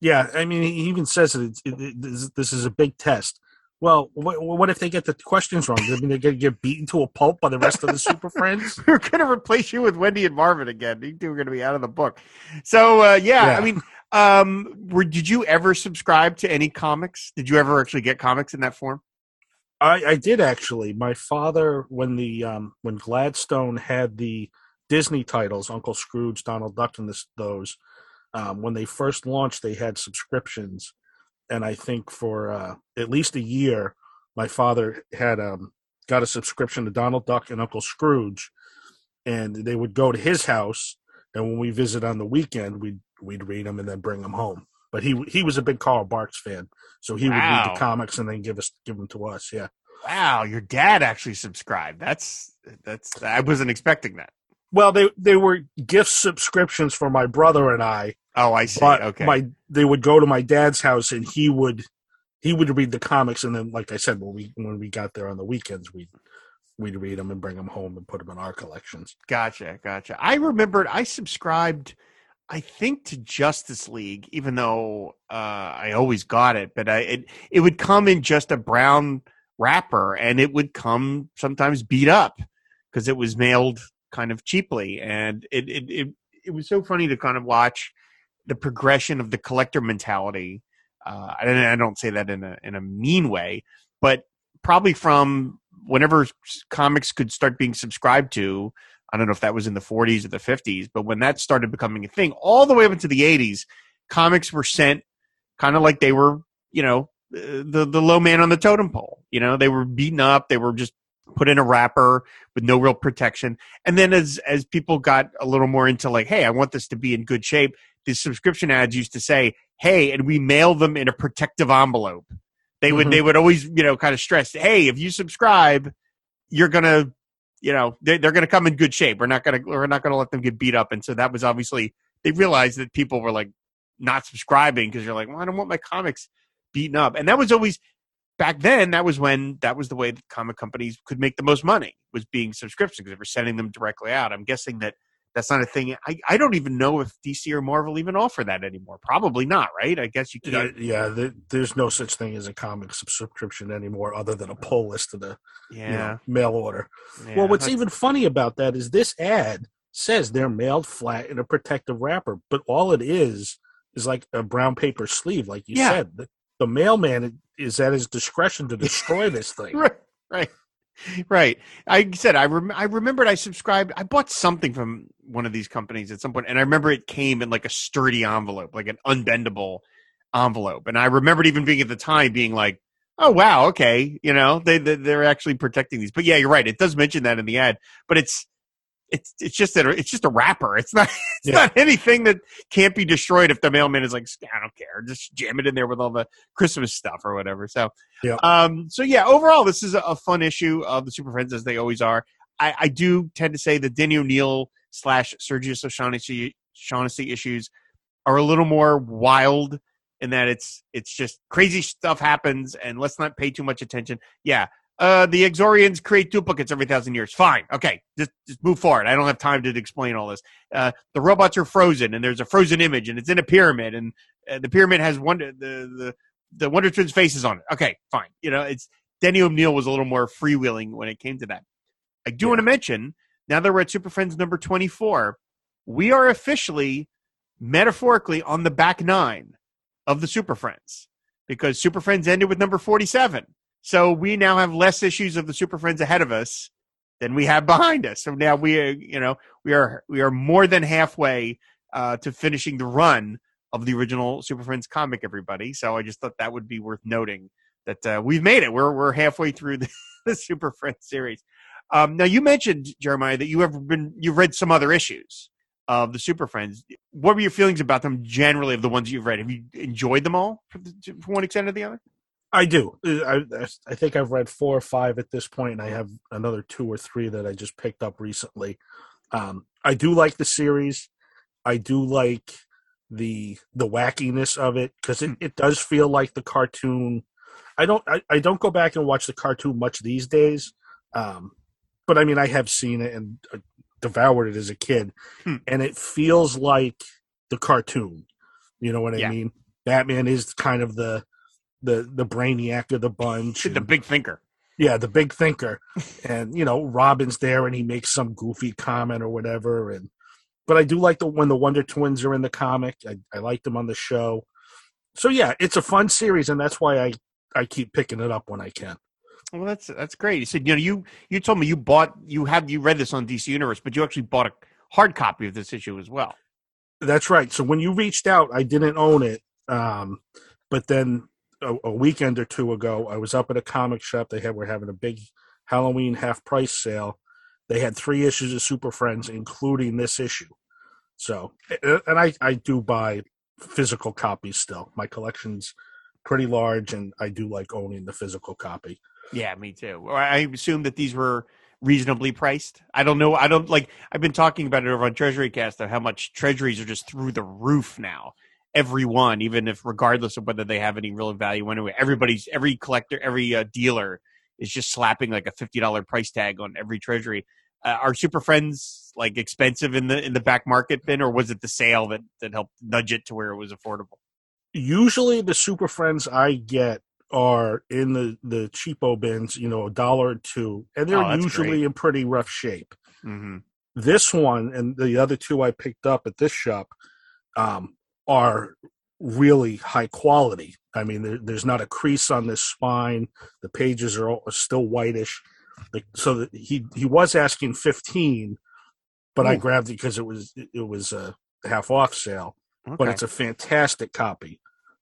Speaker 3: Yeah, I mean, he even says that it, it, this is a big test. Well, what, what, if they get the questions wrong? I mean, they're going to get beaten to a pulp by the rest of the Super Friends. [laughs]
Speaker 2: We're going to replace you with Wendy and Marvin again. You two are going to be out of the book. So, uh, yeah, yeah, I mean, um, were, did you ever subscribe to any comics? Did you ever actually get comics in that form?
Speaker 3: I, I did actually. My father, when the um, when Gladstone had the Disney titles, Uncle Scrooge, Donald Duck, and this, those, um, when they first launched, they had subscriptions and I think for uh, at least a year, my father had um, got a subscription to Donald Duck and Uncle Scrooge, and they would go to his house, and when we visit on the weekend, we'd we'd read them and then bring them home. But he he was a big Carl Barks fan, so he would read the comics and then give us give them to us. Yeah.
Speaker 2: Wow, your dad actually subscribed. That's that's I wasn't expecting that.
Speaker 3: Well, they they were gift subscriptions for my brother and I.
Speaker 2: Oh, I see. okay.
Speaker 3: My they would go to my dad's house and he would he would read the comics and then, like I said, when we when we got there on the weekends, we we'd read them and bring them home and put them in our collections.
Speaker 2: Gotcha, gotcha. I remembered I subscribed, I think to Justice League, even though uh, I always got it, but I it it would come in just a brown wrapper and it would come sometimes beat up because it was mailed kind of cheaply, and it it it, it was so funny to kind of watch the progression of the collector mentality. Uh, and I don't say that in a in a mean way, but probably from whenever comics could start being subscribed to. I don't know if that was in the 40s or the 50s, but when that started becoming a thing, all the way up into the 80s, comics were sent kind of like they were, you know, the the low man on the totem pole. You know, they were beaten up, they were just put in a wrapper with no real protection. And then as as people got a little more into like, hey, I want this to be in good shape, the subscription ads used to say, hey, and we mail them in a protective envelope. They would mm-hmm. they would always, you know, kind of stress, hey, if you subscribe, you're gonna, you know, they're, they're gonna come in good shape. We're not gonna we're not gonna let them get beat up. And so that was obviously they realized that people were like not subscribing because you're like, well, I don't want my comics beaten up. And that was always back then that was when that was the way that comic companies could make the most money was being subscription because they were sending them directly out i'm guessing that that's not a thing I, I don't even know if dc or marvel even offer that anymore probably not right i guess you
Speaker 3: can't yeah, yeah there's no such thing as a comic subscription anymore other than a pull list of the yeah. You know, mail order yeah, well what's even funny about that is this ad says they're mailed flat in a protective wrapper but all it is is like a brown paper sleeve like you yeah. said the, the mailman is at his discretion to destroy this thing. [laughs]
Speaker 2: right, right, right. I said I rem- I remembered I subscribed. I bought something from one of these companies at some point, and I remember it came in like a sturdy envelope, like an unbendable envelope. And I remembered even being at the time being like, "Oh wow, okay, you know, they, they they're actually protecting these." But yeah, you're right. It does mention that in the ad, but it's it's it's just that it's just a wrapper. It's not [laughs] it's yeah. not anything that can't be destroyed if the mailman is like, I don't care, just jam it in there with all the Christmas stuff or whatever. So, yeah. um, so yeah, overall, this is a, fun issue of the Super Friends as they always are. I, I do tend to say the Denny O'Neil slash Sergius O'Shaughnessy, Shaughnessy issues are a little more wild in that it's it's just crazy stuff happens and let's not pay too much attention. Yeah, uh, the Exorians create duplicates every thousand years. Fine. Okay. Just, just move forward. I don't have time to explain all this. Uh, the robots are frozen and there's a frozen image and it's in a pyramid and uh, the pyramid has Wonder, the, the, the Wonder Twins faces on it. Okay. Fine. You know, it's Denny O'Neil was a little more freewheeling when it came to that. I do yeah. want to mention now that we're at Super Friends number 24, we are officially, metaphorically, on the back nine of the Super Friends because Super Friends ended with number 47. So we now have less issues of the Super Friends ahead of us than we have behind us. So now we, are, you know, we are we are more than halfway uh, to finishing the run of the original Super Friends comic. Everybody, so I just thought that would be worth noting that uh, we've made it. We're we're halfway through the, [laughs] the Super Friends series. Um, now you mentioned Jeremiah that you have been you've read some other issues of the Super Friends. What were your feelings about them generally of the ones you've read? Have you enjoyed them all from one extent or the other?
Speaker 3: I do. I, I think I've read four or five at this point, and I have another two or three that I just picked up recently. Um, I do like the series. I do like the the wackiness of it because it, it does feel like the cartoon. I don't I, I don't go back and watch the cartoon much these days, um, but I mean I have seen it and uh, devoured it as a kid, hmm. and it feels like the cartoon. You know what I yeah. mean? Batman is kind of the the the brainiac of the bunch,
Speaker 2: the big thinker.
Speaker 3: Yeah, the big thinker, and you know Robin's there, and he makes some goofy comment or whatever, and but I do like the when the Wonder Twins are in the comic. I, I like them on the show. So yeah, it's a fun series, and that's why I I keep picking it up when I can.
Speaker 2: Well, that's that's great. You said you know you you told me you bought you have you read this on DC Universe, but you actually bought a hard copy of this issue as well.
Speaker 3: That's right. So when you reached out, I didn't own it, um, but then a, a, weekend or two ago, I was up at a comic shop. They had were having a big Halloween half price sale. They had three issues of Super Friends, including this issue. So, and I I do buy physical copies still. My collection's pretty large, and I do like owning the physical copy.
Speaker 2: Yeah, me too. I assume that these were reasonably priced. I don't know. I don't like. I've been talking about it over on Treasury Cast of how much treasuries are just through the roof now every one, even if regardless of whether they have any real value anyway. Everybody's every collector, every uh, dealer is just slapping like a fifty dollar price tag on every treasury. Uh, are Super Friends like expensive in the in the back market bin, or was it the sale that that helped nudge it to where it was affordable?
Speaker 3: Usually, the Super Friends I get are in the the cheapo bins, you know, a dollar or two, and they're oh, usually great. in pretty rough shape. Mm-hmm. This one and the other two I picked up at this shop, um, are really high quality. I mean, there, there's not a crease on this spine. The pages are, all, are still whitish. so that he he was asking 15, but Ooh. I oh. grabbed it because it was it was a half off sale. Okay. But it's a fantastic copy.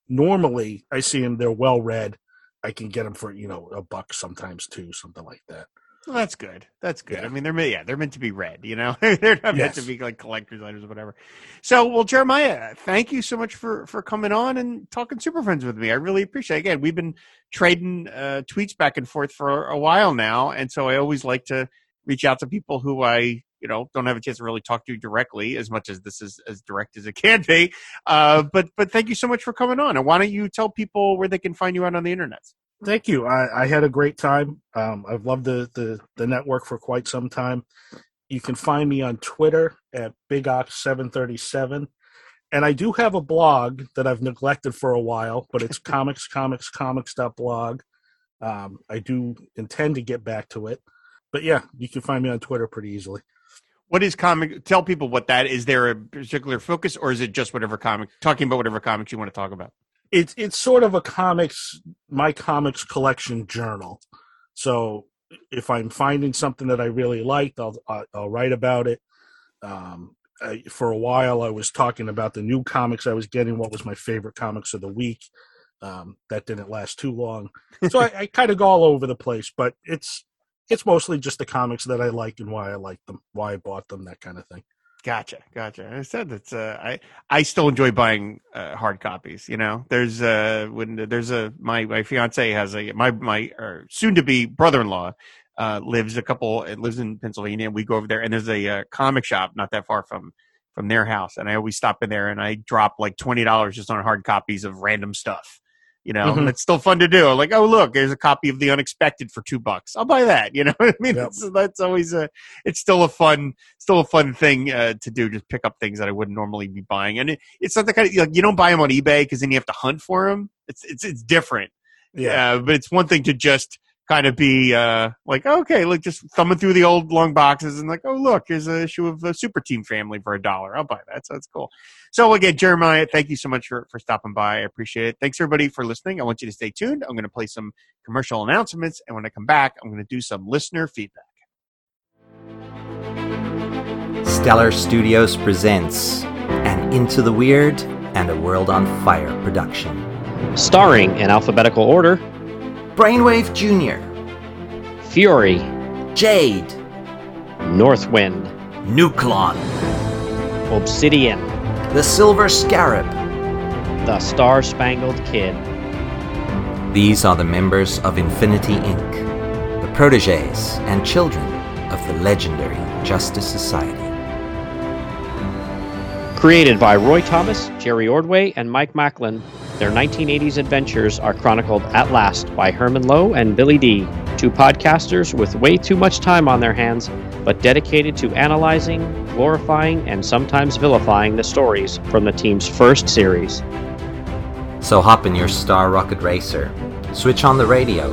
Speaker 3: Normally, I see them; they're well read. I can get them for you know a buck sometimes too, something like that.
Speaker 2: Well, that's good. That's good. Yeah. I mean, they're yeah, they're meant to be read. You know, [laughs] they're not yes. meant to be like collector's items or whatever. So, well, Jeremiah, thank you so much for for coming on and talking Super Friends with me. I really appreciate. it. Again, we've been trading uh, tweets back and forth for a while now, and so I always like to reach out to people who I you know don't have a chance to really talk to directly as much as this is as direct as it [laughs] can be. Uh, but but thank you so much for coming on. And why don't you tell people where they can find you out on the internet?
Speaker 3: Thank you. I, I had a great time. Um, I've loved the, the, the network for quite some time. You can find me on Twitter at BigOx737. And I do have a blog that I've neglected for a while, but it's [laughs] comics, comics, comics.blog. Um, I do intend to get back to it. But yeah, you can find me on Twitter pretty easily.
Speaker 2: What is comic? Tell people what that is. There a particular focus, or is it just whatever comic? Talking about whatever comics you want to talk about
Speaker 3: it's it's sort of a comics my comics collection journal. So if I'm finding something that I really liked, I'll I'll write about it. Um, I, for a while, I was talking about the new comics I was getting. What was my favorite comics of the week? Um, that didn't last too long, so I, I kind of go all over the place. But it's it's mostly just the comics that I like and why I like them, why I bought them, that kind of thing.
Speaker 2: Gotcha, gotcha. I said that uh, I I still enjoy buying uh, hard copies. You know, there's uh when there's a my my fiance has a my my soon to be brother in law uh, lives a couple lives in Pennsylvania. We go over there and there's a uh, comic shop not that far from from their house, and I always stop in there and I drop like twenty dollars just on hard copies of random stuff you know, mm-hmm. it's still fun to do. Like, oh look, there's a copy of The Unexpected for two bucks. I'll buy that. You know, I mean, yep. that's always a, it's still a fun, still a fun thing uh, to do. Just pick up things that I wouldn't normally be buying, and it, it's not the kind of like you don't buy them on eBay because then you have to hunt for them. It's it's it's different. Yeah, uh, but it's one thing to just kind of be uh, like, okay, like just thumbing through the old long boxes and like, oh look, here's a issue of the Super Team Family for a dollar. I'll buy that. So that's cool. So again, Jeremiah, thank you so much for for stopping by. I appreciate it. Thanks everybody for listening. I want you to stay tuned. I'm going to play some commercial announcements, and when I come back, I'm going to do some listener feedback.
Speaker 4: Stellar Studios presents an Into the Weird and a World on Fire production.
Speaker 5: Starring in alphabetical order
Speaker 4: Brainwave Jr.,
Speaker 5: Fury,
Speaker 4: Jade,
Speaker 5: Northwind,
Speaker 4: Nuklon,
Speaker 5: Obsidian,
Speaker 4: The Silver Scarab.
Speaker 5: The Star Spangled Kid.
Speaker 4: These are the members of Infinity Inc., the proteges and children of the legendary Justice Society.
Speaker 5: Created by Roy Thomas, Jerry Ordway, and Mike Machlan, their 1980s adventures are chronicled at last by Herman Lowe and Billy D, two podcasters with way too much time on their hands, but dedicated to analyzing, glorifying, and sometimes vilifying the stories from the team's first series.
Speaker 4: So hop in your Star Rocket Racer, switch on the radio,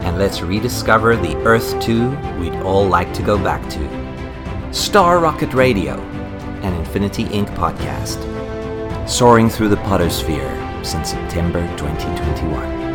Speaker 4: and let's rediscover the Earth 2 we'd all like to go back to. Star Rocket Radio, an Infinity Inc. podcast, soaring through the potosphere since September 2021.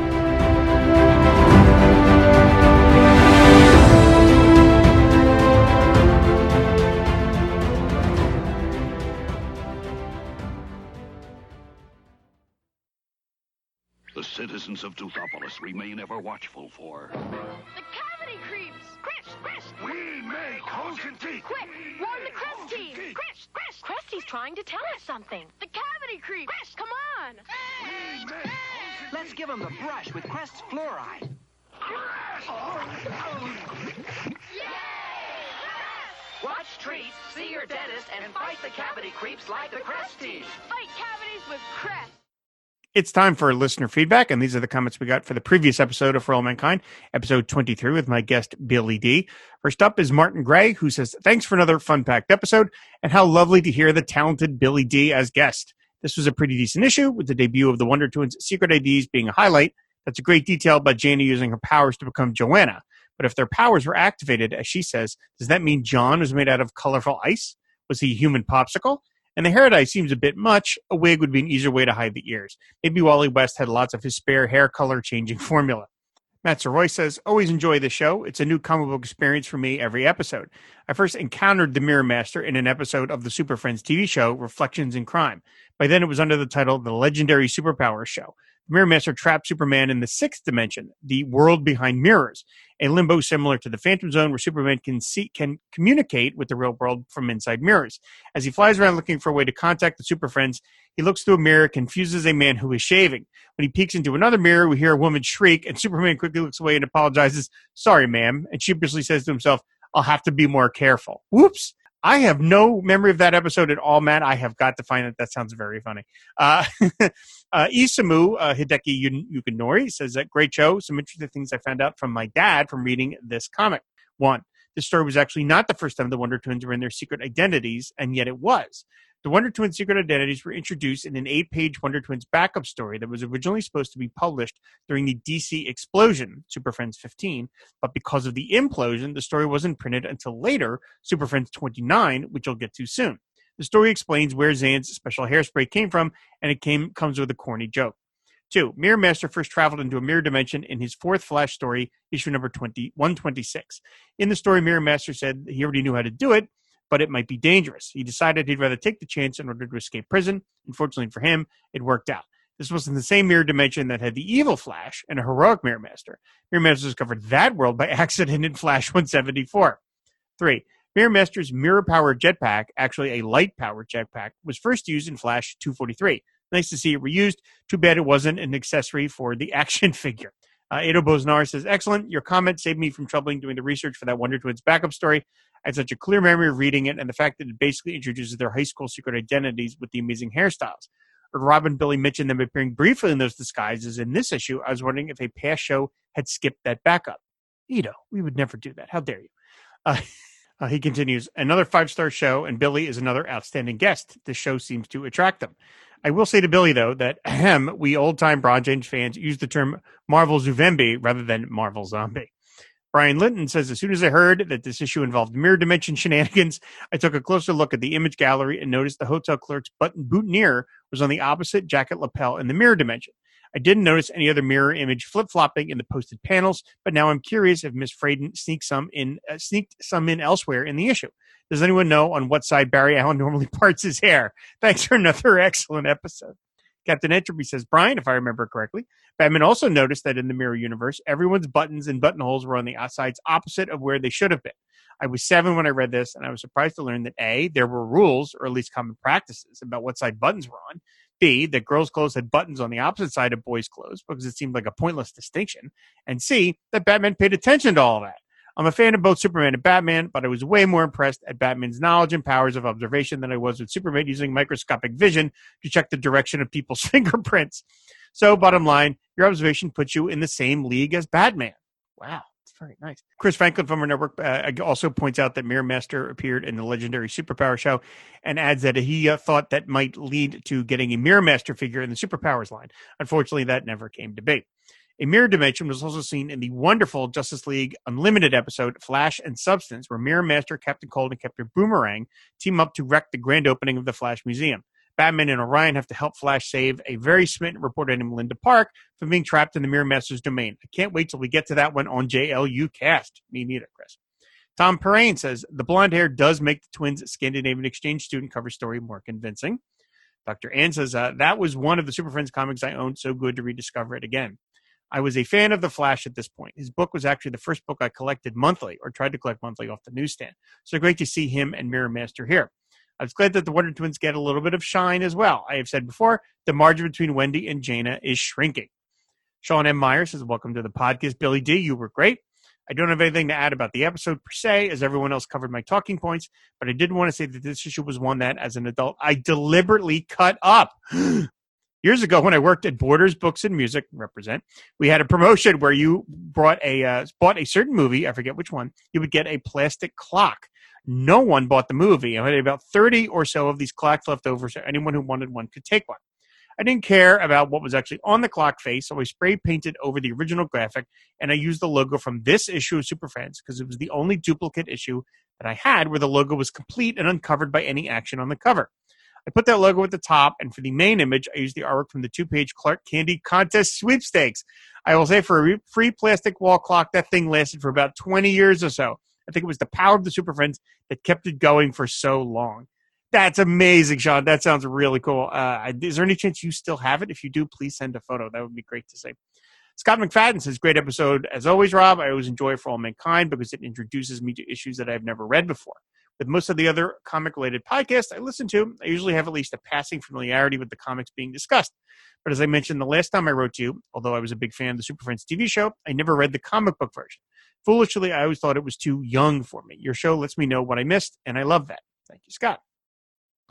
Speaker 6: The citizens of Teutopolis remain ever watchful for.
Speaker 7: The cavity creeps! Chris, Chris!
Speaker 6: We make Hulk teeth!
Speaker 7: Quick! Warn the Crest team! Chris, Chris! Cresty's trying to tell us something. The cavity creeps! Chris, come on!
Speaker 6: We make
Speaker 8: Let's give him the brush with Crest's fluoride. Watch treats, see your dentist, and fight the cavity creeps like the Crest team.
Speaker 7: Fight cavities with Crest!
Speaker 2: It's time for listener feedback, and these are the comments we got for the previous episode of For All Mankind, episode 23, with my guest, Billy D. First up is Martin Gray, who says, Thanks for another fun packed episode, and how lovely to hear the talented Billy D as guest. This was a pretty decent issue, with the debut of the Wonder Twins' secret IDs being a highlight. That's a great detail about Janie using her powers to become Joanna. But if their powers were activated, as she says, does that mean John was made out of colorful ice? Was he human popsicle? And the hair dye seems a bit much. A wig would be an easier way to hide the ears. Maybe Wally West had lots of his spare hair color changing formula. Matt Soroy says, always enjoy the show. It's a new comic book experience for me every episode. I first encountered the Mirror Master in an episode of the Super Friends TV show, Reflections in Crime. By then, it was under the title The Legendary Superpower Show. Mirror Master trapped Superman in the sixth dimension, the world behind mirrors, a limbo similar to the Phantom Zone where Superman can see can communicate with the real world from inside mirrors. As he flies around looking for a way to contact the Super Friends, he looks through a mirror, confuses a man who is shaving. When he peeks into another mirror, we hear a woman shriek, and Superman quickly looks away and apologizes, Sorry, ma'am, and sheepishly says to himself, I'll have to be more careful. Whoops. I have no memory of that episode at all, Matt. I have got to find it. That sounds very funny. Uh, [laughs] uh, Isamu uh, Hideki Yukinori says that great show. Some interesting things I found out from my dad from reading this comic. One, this story was actually not the first time the Wonder Twins were in their secret identities, and yet it was. The Wonder Twins' secret identities were introduced in an eight page Wonder Twins backup story that was originally supposed to be published during the DC explosion, Super Friends 15, but because of the implosion, the story wasn't printed until later, Super Friends 29, which I'll get to soon. The story explains where Zan's special hairspray came from, and it came comes with a corny joke. Two, Mirror Master first traveled into a mirror dimension in his fourth Flash story, issue number 20, 126. In the story, Mirror Master said he already knew how to do it, but it might be dangerous. He decided he'd rather take the chance in order to escape prison. Unfortunately for him, it worked out. This was in the same mirror dimension that had the evil Flash and a heroic Mirror Master. Mirror Master discovered that world by [laughs] accident in Flash 174. Three, Mirror Master's mirror powered jetpack, actually a light powered jetpack, was first used in Flash 243. Nice to see it reused. Too bad it wasn't an accessory for the [laughs] action figure. Uh, Edo Bosnar says, Excellent. Your comment saved me from troubling doing the research for that Wonder Twins backup story. I had such a clear memory of reading it and the fact that it basically introduces their high school secret identities with the amazing hairstyles. Robin Billy mentioned them appearing briefly in those disguises in this issue. I was wondering if a past show had skipped that backup. Edo, we would never do that. How dare you? Uh, [laughs] uh, he continues, another five star show, and Billy is another outstanding guest. The show seems to attract them. I will say to Billy, though, that [clears throat] ahem, we old time Broad James fans use the term Marvel Zuvembi rather than Marvel Zombie. Brian Linton says, as soon as I heard that this issue involved mirror dimension [laughs] shenanigans, I took a closer look at the image gallery and noticed the hotel clerk's button boutonniere was on the opposite jacket lapel in the mirror dimension. I didn't notice any other mirror image flip flopping in the posted panels, but now I'm curious if Miss Fradon sneaked some in, uh, sneaked some in elsewhere in the issue. Does anyone know on what side Barry Allen [laughs] normally parts his hair? Thanks for another [laughs] excellent episode. Captain Entropy says, Brian, if I remember correctly, Batman also noticed that in the mirror universe, everyone's buttons and buttonholes were on the sides opposite of where they should have been. I was seven when I read this, and I was surprised to learn that A, there were rules, or at least common practices, about what side buttons were on. That girls' clothes had buttons on the opposite side of boys' clothes because it seemed like a pointless distinction. And C, that Batman paid attention to all that. I'm a fan of both Superman and Batman, but I was way more impressed at Batman's knowledge and powers of observation than I was with Superman using microscopic vision to check the direction of people's [laughs] fingerprints. So, bottom line, your observation puts you in the same league as Batman. Wow. Very nice. Chris Franklin from our network uh, also points out that Mirror Master appeared in the legendary Superpower show and adds that he uh, thought that might lead to getting a Mirror Master figure in the Superpowers line. Unfortunately, that never came to be. A mirror dimension was also seen in the wonderful Justice League Unlimited episode Flash and Substance, where Mirror Master, Captain Cold, and Captain Boomerang team up to wreck the grand opening of the Flash Museum. Batman and Orion have to help Flash save a very smitten reporter named Linda Park from being trapped in the Mirror Master's domain. I can't wait till we get to that one on JLU Cast. Me neither, Chris. Tom Perrine says the blonde hair does make the twins Scandinavian exchange student cover story more convincing. Dr. Ann says uh, that was one of the Super Friends comics I owned, so good to rediscover it again. I was a fan of The Flash at this point. His book was actually the first book I collected monthly or tried to collect monthly off the newsstand. So great to see him and Mirror Master here. I was glad that the Wonder Twins get a little bit of shine as well. I have said before, the margin between Wendy and Jayna is shrinking. Sean M. Meyer says, Welcome to the podcast. Billy D, you were great. I don't have anything to add about the episode per se, as everyone else covered my talking points, but I did want to say that this issue was one that, as an adult, I deliberately cut up. [gasps] years ago when I worked at Borders Books and Music, represent, we had a promotion where you brought a uh, bought a certain movie, I forget which one, you would get a plastic clock. No one bought the movie. I had about 30 or so of these clocks left over, so anyone who wanted one could take one. I didn't care about what was actually on the clock face, so I spray painted over the original graphic and I used the logo from this issue of Super Friends because it was the only duplicate issue that I had where the logo was complete and uncovered by any action on the cover. I put that logo at the top, and for the main image, I used the artwork from the two page Clark Candy Contest sweepstakes. I will say for a free plastic wall clock, that thing lasted for about 20 years or so. I think it was the power of the Super Friends that kept it going for so long. That's amazing, Sean. That sounds really cool. Uh, is there any chance you still have it? If you do, please send a photo. That would be great to see. Scott McFadden says, Great episode as always, Rob. I always enjoy For All Mankind because it introduces me to issues that I've never read before. With most of the other comic related podcasts I listen to, I usually have at least a passing familiarity with the comics being discussed. But as I mentioned the last time I wrote to you, although I was a big fan of the Super Friends TV show, I never read the comic book version. Foolishly, I always thought it was too young for me. Your show lets me know what I missed, and I love that. Thank you, Scott.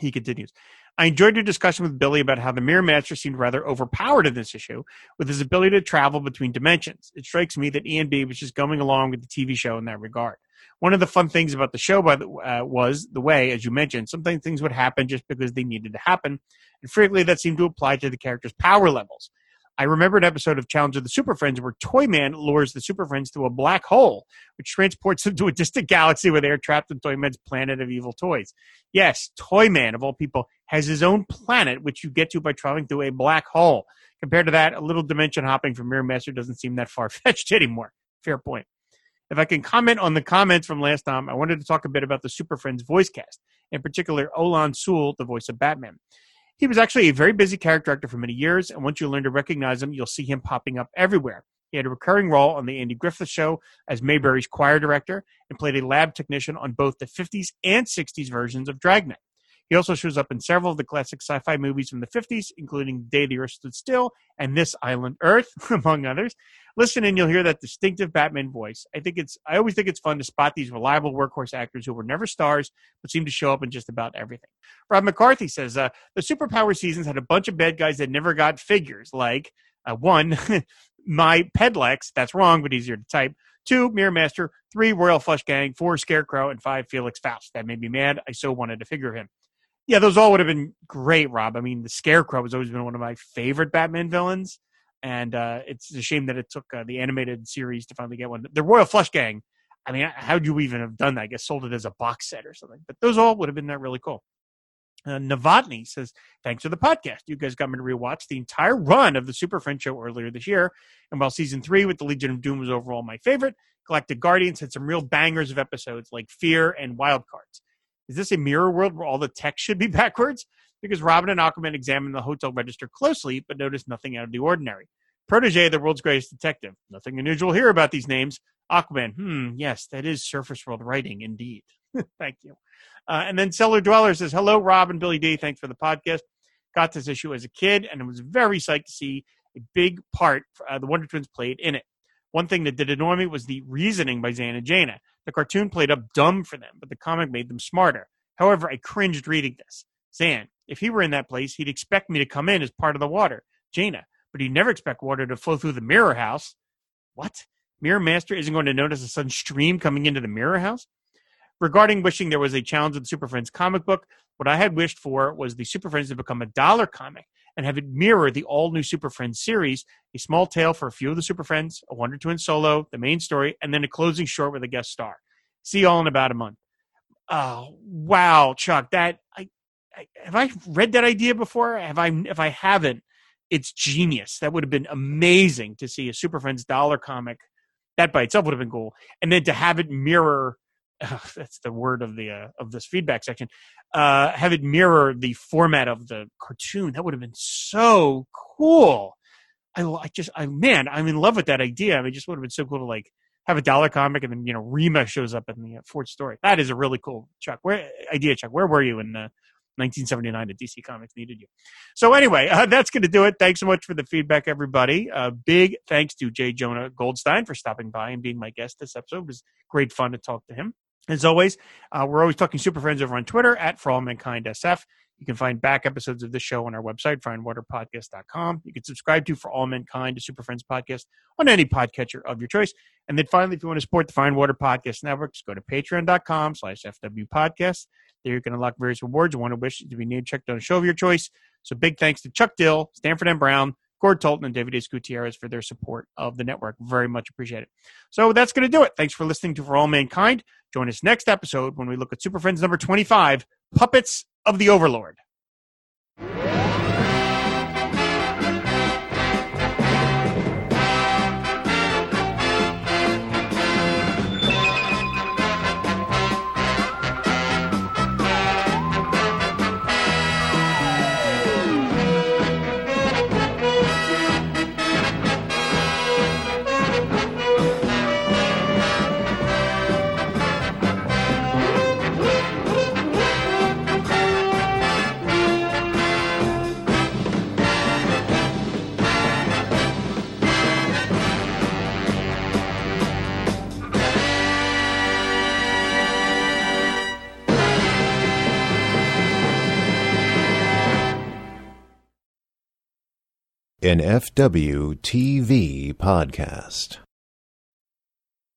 Speaker 2: He continues. I enjoyed your discussion with Billy about how the Mirror Master seemed rather overpowered in this issue with his ability to travel between dimensions. It strikes me that Ian B was just going along with the TV show in that regard. One of the fun things about the show by the, uh, was the way, as you mentioned, sometimes things would happen just because they needed to happen, and frequently that seemed to apply to the characters' power levels. I remember an episode of Challenge of the Super Friends where Toyman lures the Super Friends to a black hole, which transports them to a distant galaxy where they are trapped in Toyman's planet of evil toys. Yes, Toyman, of all people, has his own planet, which you get to by traveling through a black hole. Compared to that, a little dimension hopping from Mirror Master doesn't seem that far fetched [laughs] anymore. Fair point. If I can comment on the comments from last time, I wanted to talk a bit about the Super Friends voice cast, in particular, Olan Soule, the voice of Batman. He was actually a very busy character actor for many years, and once you learn to recognize him, you'll see him popping up everywhere. He had a recurring role on the Andy Griffith Show as Mayberry's choir director and played a lab technician on both the 50s and 60s versions of Dragnet. He also shows up in several of the classic sci-fi movies from the 50s, including Day the Earth Stood Still and This Island Earth, [laughs] among others. Listen and you'll hear that distinctive Batman voice. I think it's I always think it's fun to spot these reliable workhorse actors who were never stars but seem to show up in just about everything. Rob McCarthy says uh, the superpower seasons had a bunch of bad guys that never got figures, like uh, one, [laughs] my Pedlex, that's wrong but easier to type. Two, Mirror Master. Three, Royal Flush Gang. Four, Scarecrow. And five, Felix Faust. That made me mad. I so wanted to figure of him. Yeah, those all would have been great, Rob. I mean, the Scarecrow has always been one of my favorite Batman villains. and uh, it's a shame that it took uh, the animated series to finally get one. The Royal Flush Gang. I mean, how'd you even have done that? I guess sold it as a box set or something. But those all would have been that really cool. Uh, Novotny says, Thanks for the podcast. You guys got me to rewatch the entire run of the Super Friends show earlier this year. And while season three with the Legion of Doom was overall my favorite, Galactic Guardians had some real bangers of episodes like Fear and Wild Cards. Is this a mirror world where all the text should be [laughs] backwards? Because Robin and Aquaman examined the hotel register closely, but noticed nothing out of the ordinary. Protege, the world's greatest detective. Nothing unusual here about these names. Aquaman, hmm, yes, that is surface world writing indeed. [laughs] Thank you. Uh, and then Cellar Dweller says, Hello, Rob and Billy D. Thanks for the podcast. Got this issue as a kid and it was very psyched to see a big part uh, the Wonder Twins played in it. One thing that did annoy me was the reasoning by Zan and Jayna. The cartoon played up dumb for them, but the comic made them smarter. However, I cringed reading this. Zan, if he were in that place, he'd expect me to come in as part of the water. Jayna, but he'd never expect water to flow through the mirror house. What? Mirror Master isn't going to notice a sudden stream coming into the mirror house? Regarding wishing there was a challenge with the Super Friends comic book, what I had wished for was the Super Friends to become a dollar comic and have it mirror the all new Super Friends series, a small tale for a few of the Super Friends, a Wonder Twin solo, the main story, and then a closing short with a guest star. See you all in about a month. Oh wow, Chuck, that I, I have I read that idea before? Have I? If I haven't, it's genius. That would have been amazing to see a Super Friends dollar comic. That by itself would have been cool, and then to have it mirror [laughs] that's the word of the uh, of this feedback section. Uh, have it mirror the format of the cartoon. That would have been so cool. I, I just, I man, I'm in love with that idea. I mean, just would have been so cool to like have a dollar comic and then you know Rima shows up in the uh, fourth story. That is a really cool Chuck. Where idea, Chuck? Where were you in uh, 1979 at DC Comics needed you? So anyway, uh, [laughs] that's going to do it. Thanks so much for the feedback, everybody. Uh, big thanks to Jay Jonah Goldstein for stopping by and being my guest this episode. It was great fun to talk to him. As always, uh, we're always talking Super Friends over on Twitter at For All Mankind SF. You can find back episodes of this show on our website, fireandwaterpodcast.com. You can subscribe to For All Mankind, a Super Friends podcast on any podcatcher of your choice. And then finally, if you want to support the and Water Podcast Network, just go to patreon.com slash FW podcast. There you can unlock various rewards. You want to wish to be named checked on a show of your choice. So big thanks to Chuck Dill, Stanford M. Brown, Gord Tolton and David Ace Gutierrez for their support of the network. Very much appreciate it. So that's going to do it. Thanks for listening to For All Mankind. Join us next episode when we look at Super Friends number 25 Puppets of the Overlord.
Speaker 9: An FW TV podcast.